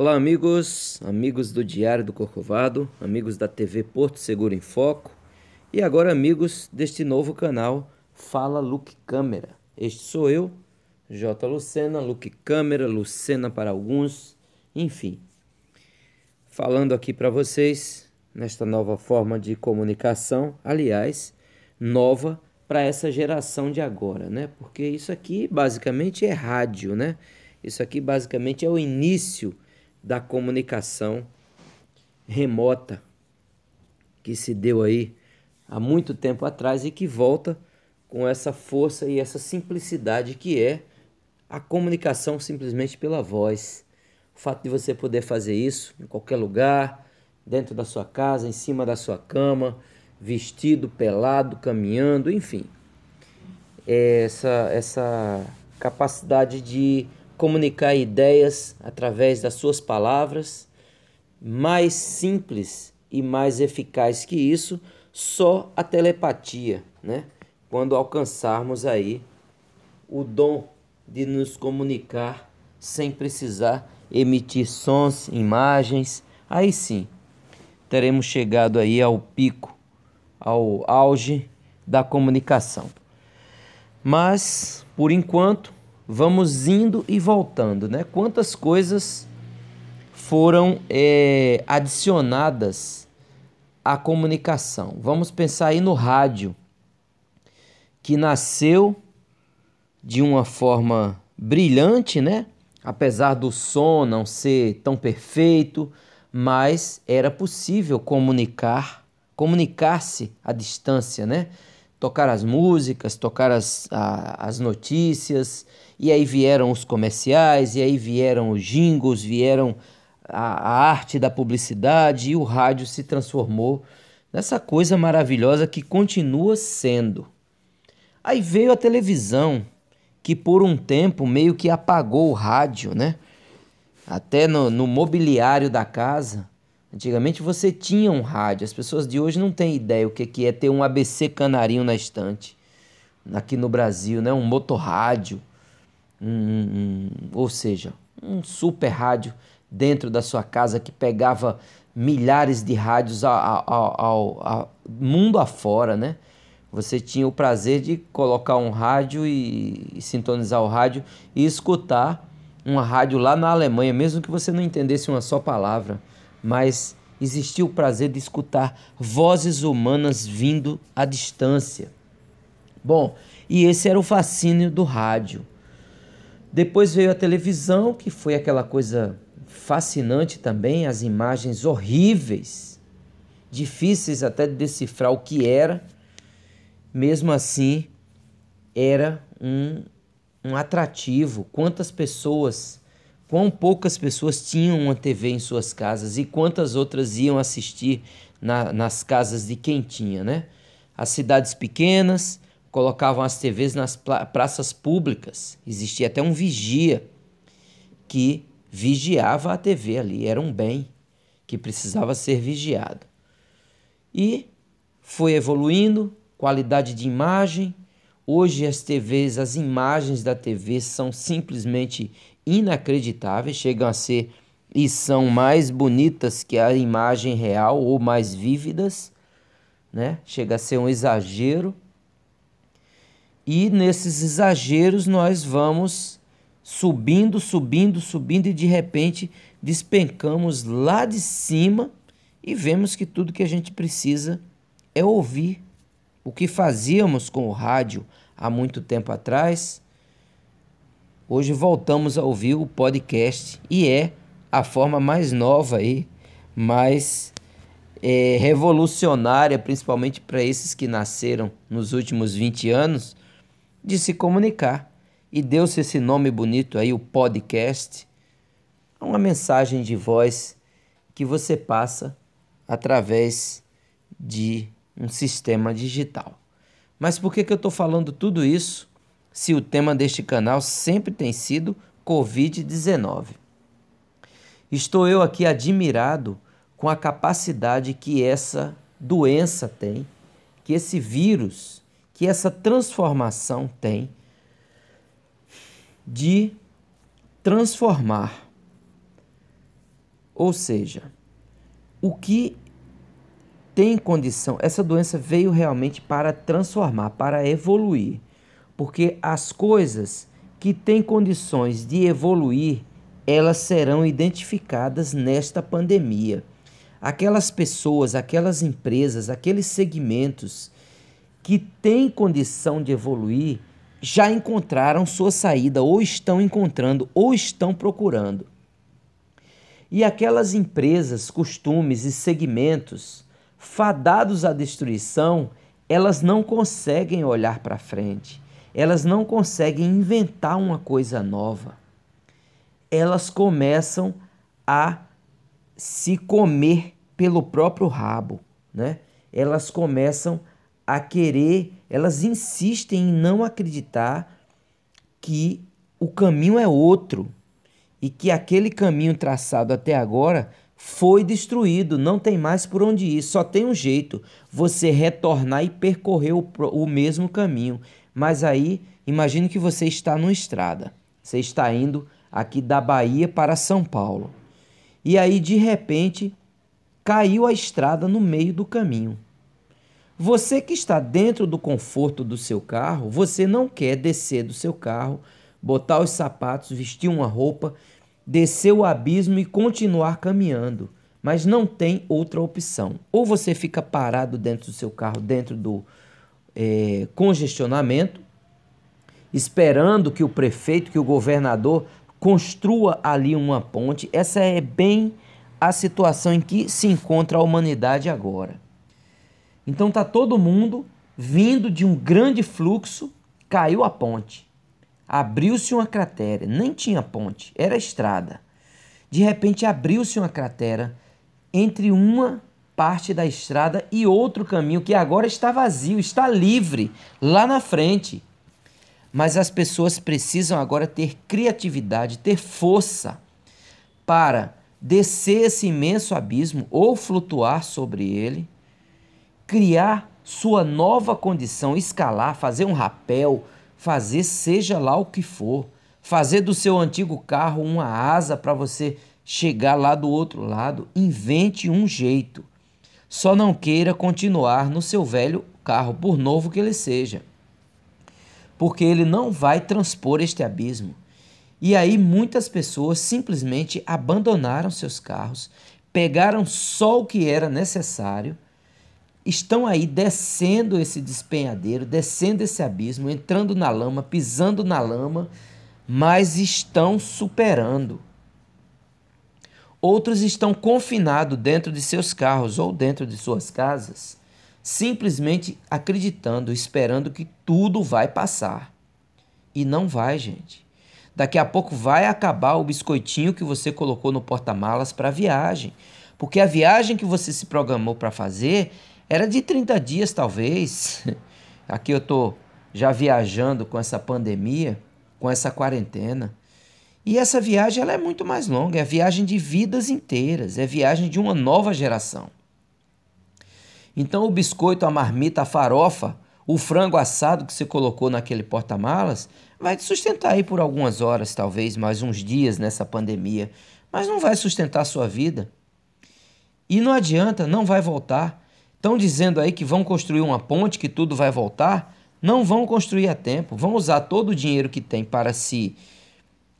Olá, amigos, amigos do Diário do Corcovado, amigos da TV Porto Seguro em Foco e agora amigos deste novo canal Fala Luke Câmera. Este sou eu, J. Lucena, Luke Câmera, Lucena para alguns, enfim. Falando aqui para vocês nesta nova forma de comunicação, aliás, nova para essa geração de agora, né? Porque isso aqui basicamente é rádio, né? Isso aqui basicamente é o início da comunicação remota que se deu aí há muito tempo atrás e que volta com essa força e essa simplicidade que é a comunicação simplesmente pela voz. O fato de você poder fazer isso em qualquer lugar, dentro da sua casa, em cima da sua cama, vestido, pelado, caminhando, enfim. Essa, essa capacidade de comunicar ideias através das suas palavras, mais simples e mais eficaz que isso, só a telepatia, né? Quando alcançarmos aí o dom de nos comunicar sem precisar emitir sons, imagens, aí sim teremos chegado aí ao pico, ao auge da comunicação. Mas, por enquanto, vamos indo e voltando, né? Quantas coisas foram é, adicionadas à comunicação? Vamos pensar aí no rádio, que nasceu de uma forma brilhante, né? Apesar do som não ser tão perfeito, mas era possível comunicar, comunicar-se à distância, né? tocar as músicas, tocar as, a, as notícias, e aí vieram os comerciais, e aí vieram os jingles, vieram a, a arte da publicidade, e o rádio se transformou nessa coisa maravilhosa que continua sendo. Aí veio a televisão, que por um tempo meio que apagou o rádio, né? Até no, no mobiliário da casa Antigamente você tinha um rádio, as pessoas de hoje não têm ideia o que é ter um ABC canarinho na estante. Aqui no Brasil, né? um motorrádio, um, ou seja, um super rádio dentro da sua casa que pegava milhares de rádios ao, ao, ao, ao mundo afora, né? Você tinha o prazer de colocar um rádio e, e sintonizar o rádio e escutar uma rádio lá na Alemanha, mesmo que você não entendesse uma só palavra mas existia o prazer de escutar vozes humanas vindo à distância. Bom, e esse era o fascínio do rádio. Depois veio a televisão, que foi aquela coisa fascinante também, as imagens horríveis, difíceis até de decifrar o que era. Mesmo assim, era um, um atrativo. Quantas pessoas quão poucas pessoas tinham uma TV em suas casas e quantas outras iam assistir na, nas casas de quem tinha, né? As cidades pequenas colocavam as TVs nas praças públicas. Existia até um vigia que vigiava a TV ali, era um bem que precisava ser vigiado. E foi evoluindo, qualidade de imagem. Hoje as TVs, as imagens da TV são simplesmente inacreditáveis, chegam a ser e são mais bonitas que a imagem real ou mais vívidas, né? Chega a ser um exagero. E nesses exageros nós vamos subindo, subindo, subindo e de repente despencamos lá de cima e vemos que tudo que a gente precisa é ouvir. O que fazíamos com o rádio há muito tempo atrás, Hoje voltamos a ouvir o podcast e é a forma mais nova aí, mais é, revolucionária, principalmente para esses que nasceram nos últimos 20 anos, de se comunicar. E deu-se esse nome bonito aí, o podcast. Uma mensagem de voz que você passa através de um sistema digital. Mas por que, que eu estou falando tudo isso? se o tema deste canal sempre tem sido Covid-19. Estou eu aqui admirado com a capacidade que essa doença tem, que esse vírus, que essa transformação tem de transformar Ou seja, o que tem condição, essa doença veio realmente para transformar, para evoluir. Porque as coisas que têm condições de evoluir, elas serão identificadas nesta pandemia. Aquelas pessoas, aquelas empresas, aqueles segmentos que têm condição de evoluir já encontraram sua saída, ou estão encontrando, ou estão procurando. E aquelas empresas, costumes e segmentos fadados à destruição, elas não conseguem olhar para frente, elas não conseguem inventar uma coisa nova. Elas começam a se comer pelo próprio rabo, né? Elas começam a querer, elas insistem em não acreditar que o caminho é outro e que aquele caminho traçado até agora foi destruído, não tem mais por onde ir, só tem um jeito: você retornar e percorrer o, o mesmo caminho. Mas aí, imagine que você está numa estrada, você está indo aqui da Bahia para São Paulo, e aí de repente caiu a estrada no meio do caminho. Você que está dentro do conforto do seu carro, você não quer descer do seu carro, botar os sapatos, vestir uma roupa descer o abismo e continuar caminhando, mas não tem outra opção. Ou você fica parado dentro do seu carro, dentro do é, congestionamento, esperando que o prefeito, que o governador construa ali uma ponte. Essa é bem a situação em que se encontra a humanidade agora. Então está todo mundo vindo de um grande fluxo, caiu a ponte. Abriu-se uma cratera, nem tinha ponte, era estrada. De repente abriu-se uma cratera entre uma parte da estrada e outro caminho que agora está vazio, está livre lá na frente. Mas as pessoas precisam agora ter criatividade, ter força para descer esse imenso abismo ou flutuar sobre ele, criar sua nova condição, escalar, fazer um rapel, fazer seja lá o que for, fazer do seu antigo carro uma asa para você chegar lá do outro lado, invente um jeito. Só não queira continuar no seu velho carro, por novo que ele seja, porque ele não vai transpor este abismo. E aí muitas pessoas simplesmente abandonaram seus carros, pegaram só o que era necessário estão aí descendo esse despenhadeiro, descendo esse abismo, entrando na lama, pisando na lama, mas estão superando. Outros estão confinados dentro de seus carros ou dentro de suas casas, simplesmente acreditando, esperando que tudo vai passar. E não vai, gente. Daqui a pouco vai acabar o biscoitinho que você colocou no porta-malas para a viagem. Porque a viagem que você se programou para fazer era de 30 dias, talvez. Aqui eu estou já viajando com essa pandemia, com essa quarentena. E essa viagem ela é muito mais longa, é viagem de vidas inteiras, é viagem de uma nova geração. Então o biscoito, a marmita, a farofa, o frango assado que você colocou naquele porta-malas vai te sustentar aí por algumas horas, talvez mais uns dias nessa pandemia, mas não vai sustentar a sua vida. E não adianta, não vai voltar. Estão dizendo aí que vão construir uma ponte, que tudo vai voltar. Não vão construir a tempo. Vão usar todo o dinheiro que tem para se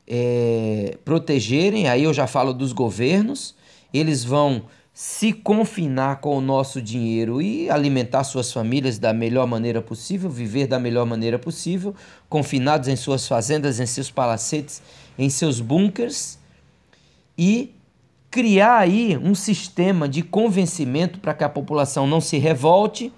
é, protegerem. Aí eu já falo dos governos. Eles vão se confinar com o nosso dinheiro e alimentar suas famílias da melhor maneira possível, viver da melhor maneira possível, confinados em suas fazendas, em seus palacetes, em seus bunkers. E criar aí um sistema de convencimento para que a população não se revolte,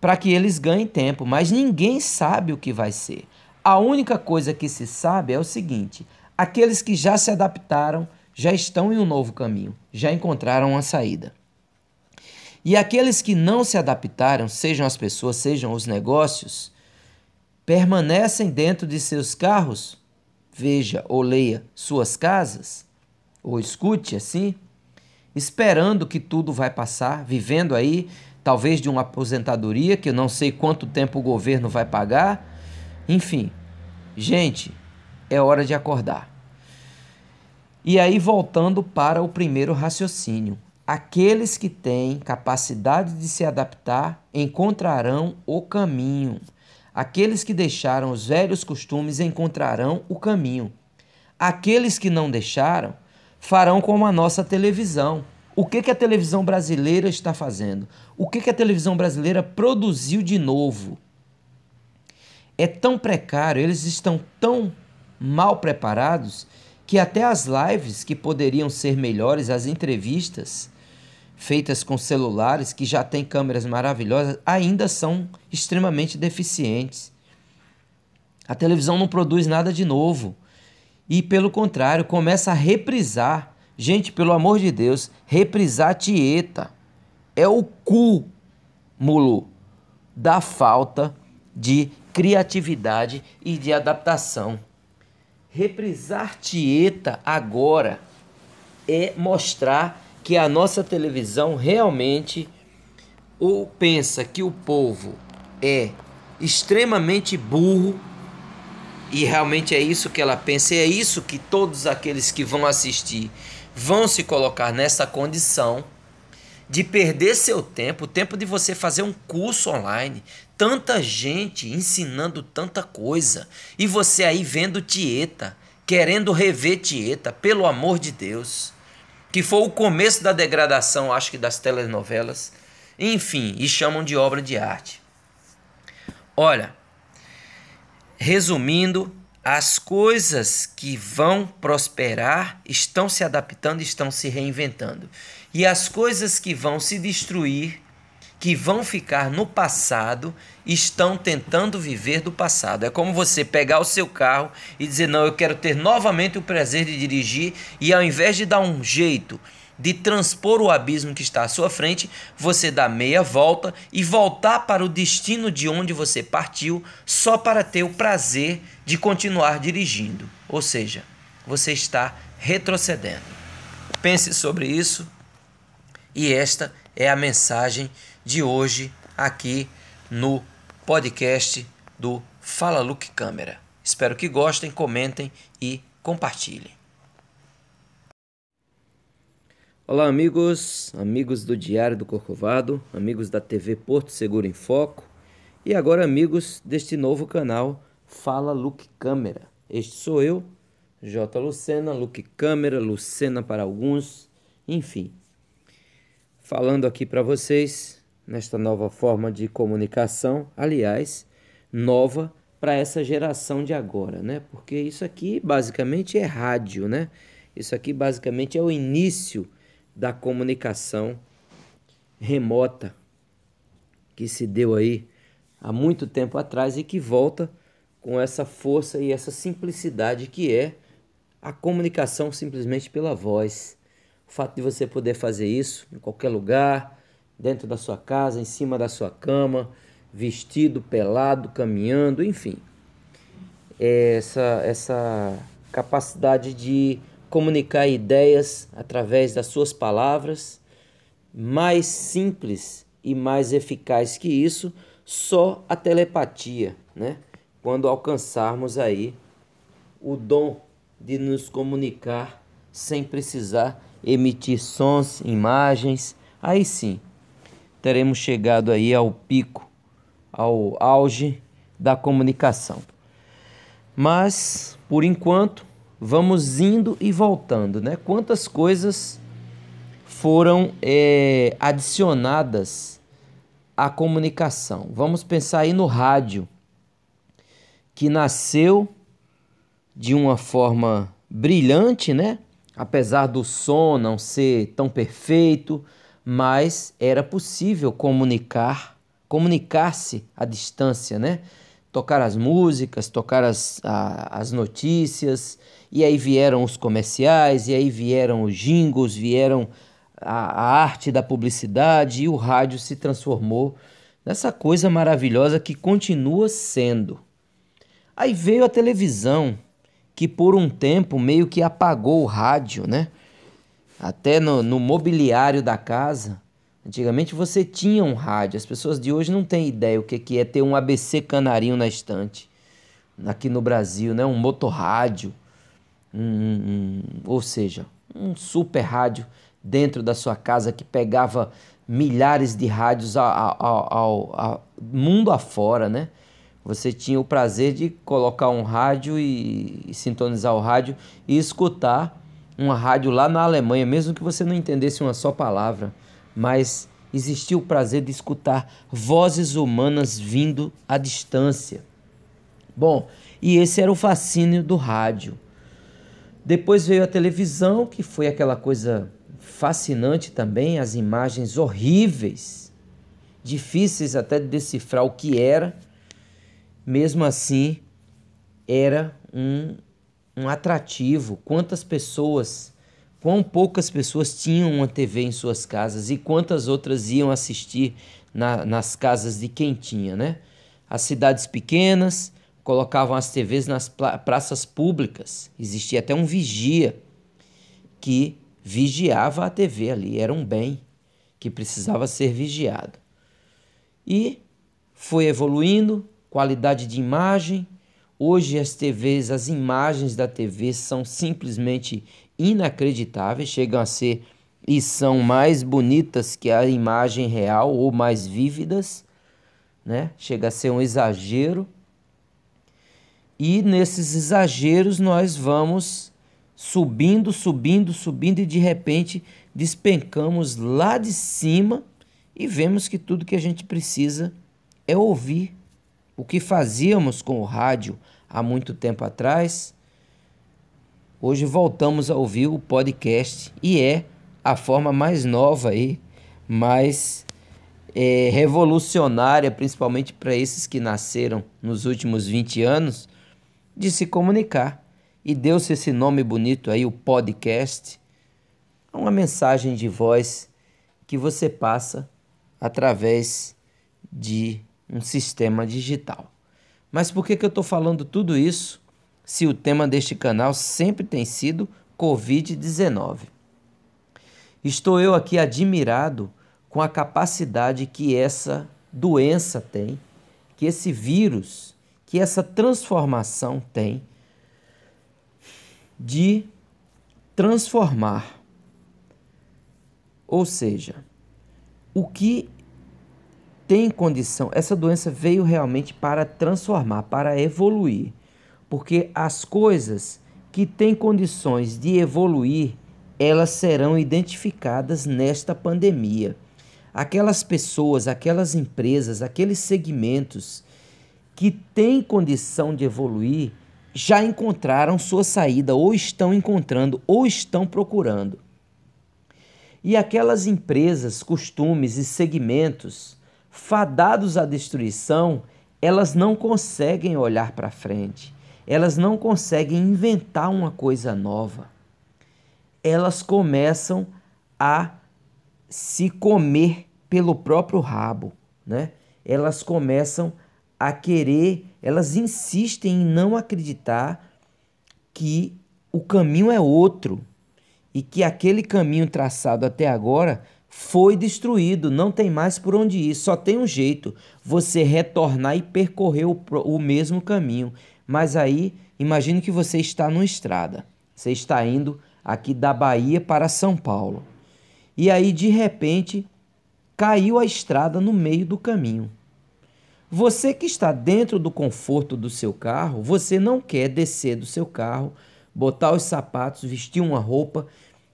para que eles ganhem tempo, mas ninguém sabe o que vai ser. A única coisa que se sabe é o seguinte: aqueles que já se adaptaram já estão em um novo caminho, já encontraram uma saída. E aqueles que não se adaptaram, sejam as pessoas, sejam os negócios, permanecem dentro de seus carros, veja ou leia suas casas, ou escute assim, esperando que tudo vai passar, vivendo aí talvez de uma aposentadoria que eu não sei quanto tempo o governo vai pagar. Enfim, gente, é hora de acordar. E aí, voltando para o primeiro raciocínio. Aqueles que têm capacidade de se adaptar encontrarão o caminho. Aqueles que deixaram os velhos costumes encontrarão o caminho. Aqueles que não deixaram farão como a nossa televisão. O que, que a televisão brasileira está fazendo? O que, que a televisão brasileira produziu de novo? É tão precário, eles estão tão mal preparados que até as lives que poderiam ser melhores, as entrevistas, feitas com celulares que já têm câmeras maravilhosas, ainda são extremamente deficientes. A televisão não produz nada de novo. E, pelo contrário, começa a reprisar. Gente, pelo amor de Deus, reprisar Tieta é o cúmulo da falta de criatividade e de adaptação. Reprisar Tieta agora é mostrar que a nossa televisão realmente ou pensa que o povo é extremamente burro e realmente é isso que ela pensa, e é isso que todos aqueles que vão assistir vão se colocar nessa condição de perder seu tempo, o tempo de você fazer um curso online, tanta gente ensinando tanta coisa, e você aí vendo Tieta, querendo rever Tieta, pelo amor de Deus que foi o começo da degradação, acho que das telenovelas, enfim, e chamam de obra de arte. Olha, resumindo, as coisas que vão prosperar estão se adaptando, estão se reinventando. E as coisas que vão se destruir que vão ficar no passado estão tentando viver do passado. É como você pegar o seu carro e dizer: Não, eu quero ter novamente o prazer de dirigir, e ao invés de dar um jeito de transpor o abismo que está à sua frente, você dá meia volta e voltar para o destino de onde você partiu só para ter o prazer de continuar dirigindo. Ou seja, você está retrocedendo. Pense sobre isso e esta é a mensagem de hoje aqui no podcast do Fala Look Câmera. Espero que gostem, comentem e compartilhem. Olá, amigos, amigos do Diário do Corcovado, amigos da TV Porto Seguro em Foco e agora amigos deste novo canal Fala Look Câmera. Este sou eu, J. Lucena, Look Câmera, Lucena para alguns, enfim. Falando aqui para vocês nesta nova forma de comunicação, aliás, nova para essa geração de agora, né? Porque isso aqui basicamente é rádio, né? Isso aqui basicamente é o início da comunicação remota que se deu aí há muito tempo atrás e que volta com essa força e essa simplicidade que é a comunicação simplesmente pela voz. O fato de você poder fazer isso em qualquer lugar, dentro da sua casa, em cima da sua cama, vestido, pelado, caminhando, enfim. Essa, essa capacidade de comunicar ideias através das suas palavras, mais simples e mais eficaz que isso, só a telepatia, né? Quando alcançarmos aí o dom de nos comunicar sem precisar emitir sons, imagens, aí sim teremos chegado aí ao pico, ao auge da comunicação. Mas, por enquanto, vamos indo e voltando, né? Quantas coisas foram é, adicionadas à comunicação? Vamos pensar aí no rádio, que nasceu de uma forma brilhante, né? Apesar do som não ser tão perfeito, mas era possível comunicar, comunicar-se à distância, né? Tocar as músicas, tocar as, a, as notícias, e aí vieram os comerciais, e aí vieram os jingles, vieram a, a arte da publicidade, e o rádio se transformou nessa coisa maravilhosa que continua sendo. Aí veio a televisão, que por um tempo meio que apagou o rádio, né? até no, no mobiliário da casa. Antigamente você tinha um rádio, as pessoas de hoje não têm ideia o que, é ter um ABC canarinho na estante. Aqui no Brasil, né? um motorrádio. um, um, ou seja, um super rádio dentro da sua casa que pegava milhares de rádios ao, ao, ao, ao mundo afora, né? Você tinha o prazer de colocar um rádio e, e sintonizar o rádio e escutar uma rádio lá na Alemanha, mesmo que você não entendesse uma só palavra, mas existia o prazer de escutar vozes humanas vindo à distância. Bom, e esse era o fascínio do rádio. Depois veio a televisão, que foi aquela coisa fascinante também, as imagens horríveis, difíceis até de decifrar o que era. Mesmo assim, era um, um atrativo. Quantas pessoas, quão poucas pessoas tinham uma TV em suas casas e quantas outras iam assistir na, nas casas de quem tinha, né? As cidades pequenas, colocavam as TVs nas praças públicas. Existia até um vigia que vigiava a TV ali, era um bem que precisava ser vigiado. E foi evoluindo, qualidade de imagem. Hoje as TVs, as imagens da TV são simplesmente inacreditáveis, chegam a ser e são mais bonitas que a imagem real ou mais vívidas, né? Chega a ser um exagero. E nesses exageros nós vamos subindo, subindo, subindo e de repente despencamos lá de cima e vemos que tudo que a gente precisa é ouvir. O que fazíamos com o rádio há muito tempo atrás, hoje voltamos a ouvir o podcast e é a forma mais nova aí, mais é, revolucionária, principalmente para esses que nasceram nos últimos 20 anos, de se comunicar. E deu-se esse nome bonito aí, o podcast. É uma mensagem de voz que você passa através de um sistema digital. Mas por que, que eu estou falando tudo isso se o tema deste canal sempre tem sido Covid-19? Estou eu aqui admirado com a capacidade que essa doença tem, que esse vírus que essa transformação tem de transformar. Ou seja, o que tem condição, essa doença veio realmente para transformar, para evoluir. Porque as coisas que têm condições de evoluir, elas serão identificadas nesta pandemia. Aquelas pessoas, aquelas empresas, aqueles segmentos que têm condição de evoluir já encontraram sua saída, ou estão encontrando, ou estão procurando. E aquelas empresas, costumes e segmentos fadados à destruição, elas não conseguem olhar para frente, elas não conseguem inventar uma coisa nova. Elas começam a se comer pelo próprio rabo, né? Elas começam a querer, elas insistem em não acreditar que o caminho é outro e que aquele caminho traçado até agora foi destruído, não tem mais por onde ir, só tem um jeito, você retornar e percorrer o, o mesmo caminho. Mas aí, imagine que você está numa estrada, você está indo aqui da Bahia para São Paulo. E aí, de repente, caiu a estrada no meio do caminho. Você que está dentro do conforto do seu carro, você não quer descer do seu carro, botar os sapatos, vestir uma roupa,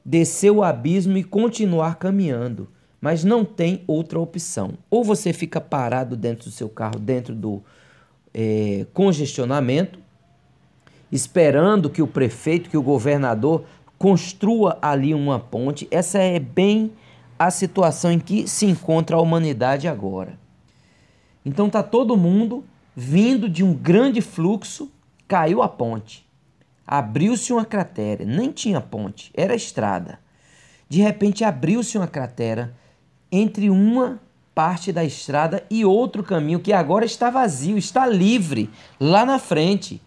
descer o abismo e continuar caminhando, mas não tem outra opção. Ou você fica parado dentro do seu carro, dentro do é, congestionamento, esperando que o prefeito, que o governador construa ali uma ponte. Essa é bem a situação em que se encontra a humanidade agora. Então tá todo mundo vindo de um grande fluxo, caiu a ponte. Abriu-se uma cratera, nem tinha ponte, era estrada. De repente abriu-se uma cratera entre uma parte da estrada e outro caminho que agora está vazio, está livre lá na frente.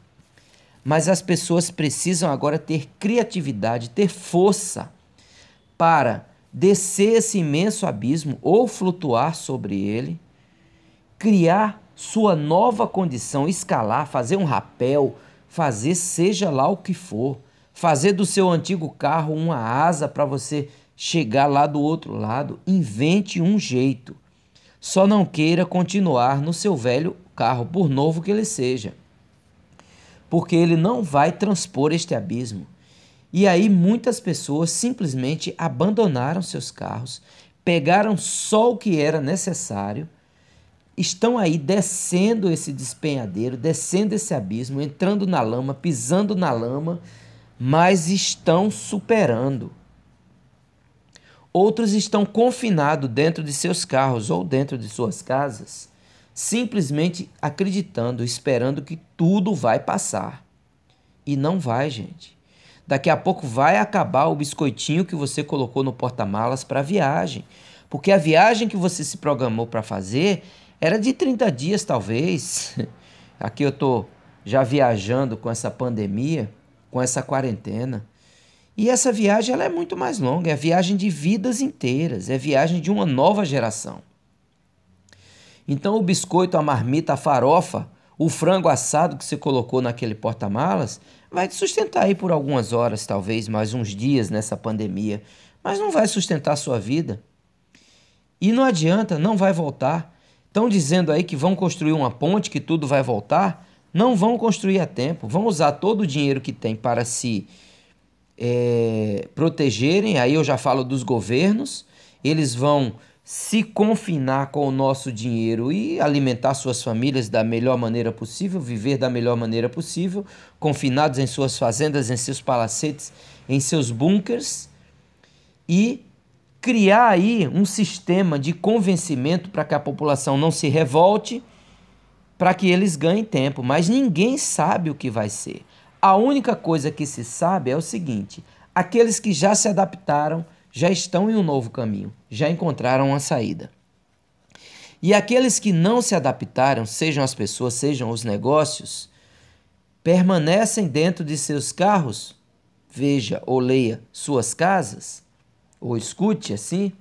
Mas as pessoas precisam agora ter criatividade, ter força para descer esse imenso abismo ou flutuar sobre ele criar sua nova condição, escalar, fazer um rapel, fazer seja lá o que for, fazer do seu antigo carro uma asa para você chegar lá do outro lado. Invente um jeito. Só não queira continuar no seu velho carro, por novo que ele seja, porque ele não vai transpor este abismo. E aí muitas pessoas simplesmente abandonaram seus carros, pegaram só o que era necessário, estão aí descendo esse despenhadeiro, descendo esse abismo, entrando na lama, pisando na lama, mas estão superando. Outros estão confinados dentro de seus carros ou dentro de suas casas, simplesmente acreditando, esperando que tudo vai passar. E não vai, gente. Daqui a pouco vai acabar o biscoitinho que você colocou no porta-malas para a viagem. Porque a viagem que você se programou para fazer era de 30 dias, talvez. Aqui eu estou já viajando com essa pandemia, com essa quarentena. E essa viagem ela é muito mais longa, é a viagem de vidas inteiras, é a viagem de uma nova geração. Então o biscoito, a marmita, a farofa, o frango assado que você colocou naquele porta-malas vai te sustentar aí por algumas horas, talvez mais uns dias nessa pandemia, mas não vai sustentar a sua vida. E não adianta, não vai voltar. Estão dizendo aí que vão construir uma ponte, que tudo vai voltar. Não vão construir a tempo, vão usar todo o dinheiro que tem para se é, protegerem, aí eu já falo dos governos, eles vão se confinar com o nosso dinheiro e alimentar suas famílias da melhor maneira possível, viver da melhor maneira possível, confinados em suas fazendas, em seus palacetes, em seus bunkers e criar aí um sistema de convencimento para que a população não se revolte, para que eles ganhem tempo, mas ninguém sabe o que vai ser. A única coisa que se sabe é o seguinte: aqueles que já se adaptaram já estão em um novo caminho, já encontraram uma saída. E aqueles que não se adaptaram, sejam as pessoas, sejam os negócios, permanecem dentro de seus carros, veja ou leia suas casas, ou escute assim,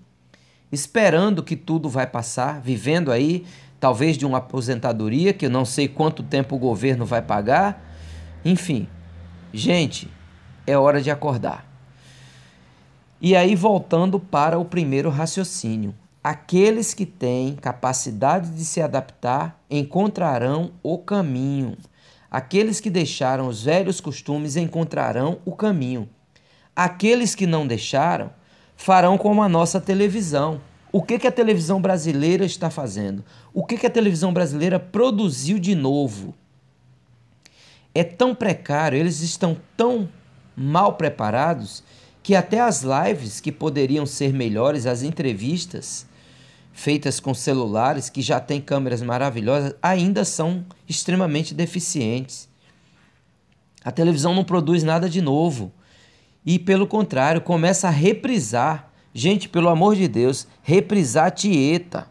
esperando que tudo vai passar, vivendo aí, talvez de uma aposentadoria, que eu não sei quanto tempo o governo vai pagar enfim, gente, é hora de acordar. E aí, voltando para o primeiro raciocínio: aqueles que têm capacidade de se adaptar encontrarão o caminho. Aqueles que deixaram os velhos costumes encontrarão o caminho. Aqueles que não deixaram farão como a nossa televisão. O que, que a televisão brasileira está fazendo? O que, que a televisão brasileira produziu de novo? É tão precário, eles estão tão mal preparados que até as lives que poderiam ser melhores, as entrevistas feitas com celulares que já têm câmeras maravilhosas, ainda são extremamente deficientes. A televisão não produz nada de novo e, pelo contrário, começa a reprisar. Gente, pelo amor de Deus, reprisar Tieta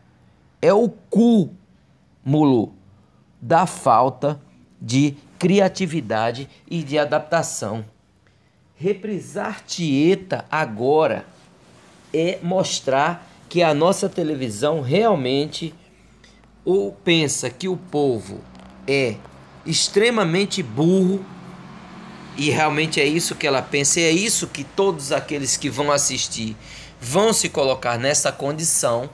é o cúmulo da falta de criatividade e de adaptação. Reprisar Tieta agora é mostrar que a nossa televisão realmente ou pensa que o povo é extremamente burro e realmente é isso que ela pensa, e é isso que todos aqueles que vão assistir vão se colocar nessa condição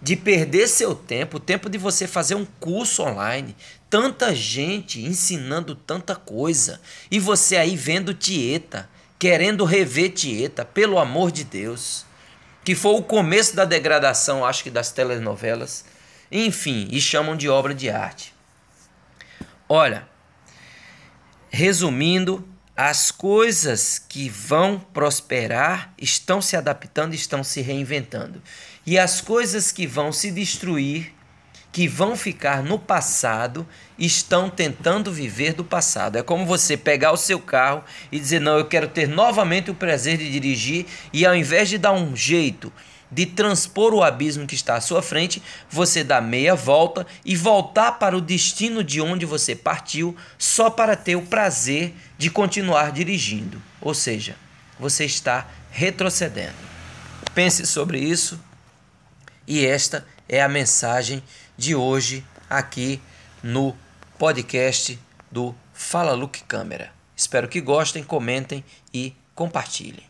de perder seu tempo, o tempo de você fazer um curso online, tanta gente ensinando tanta coisa, e você aí vendo Tieta, querendo rever Tieta, pelo amor de Deus, que foi o começo da degradação, acho que das telenovelas, enfim, e chamam de obra de arte. Olha, resumindo, as coisas que vão prosperar estão se adaptando, estão se reinventando. E as coisas que vão se destruir, que vão ficar no passado, estão tentando viver do passado. É como você pegar o seu carro e dizer: Não, eu quero ter novamente o prazer de dirigir, e ao invés de dar um jeito de transpor o abismo que está à sua frente, você dá meia volta e voltar para o destino de onde você partiu só para ter o prazer de continuar dirigindo. Ou seja, você está retrocedendo. Pense sobre isso e esta é a mensagem de hoje aqui no podcast do Fala Look Câmera. Espero que gostem, comentem e compartilhem.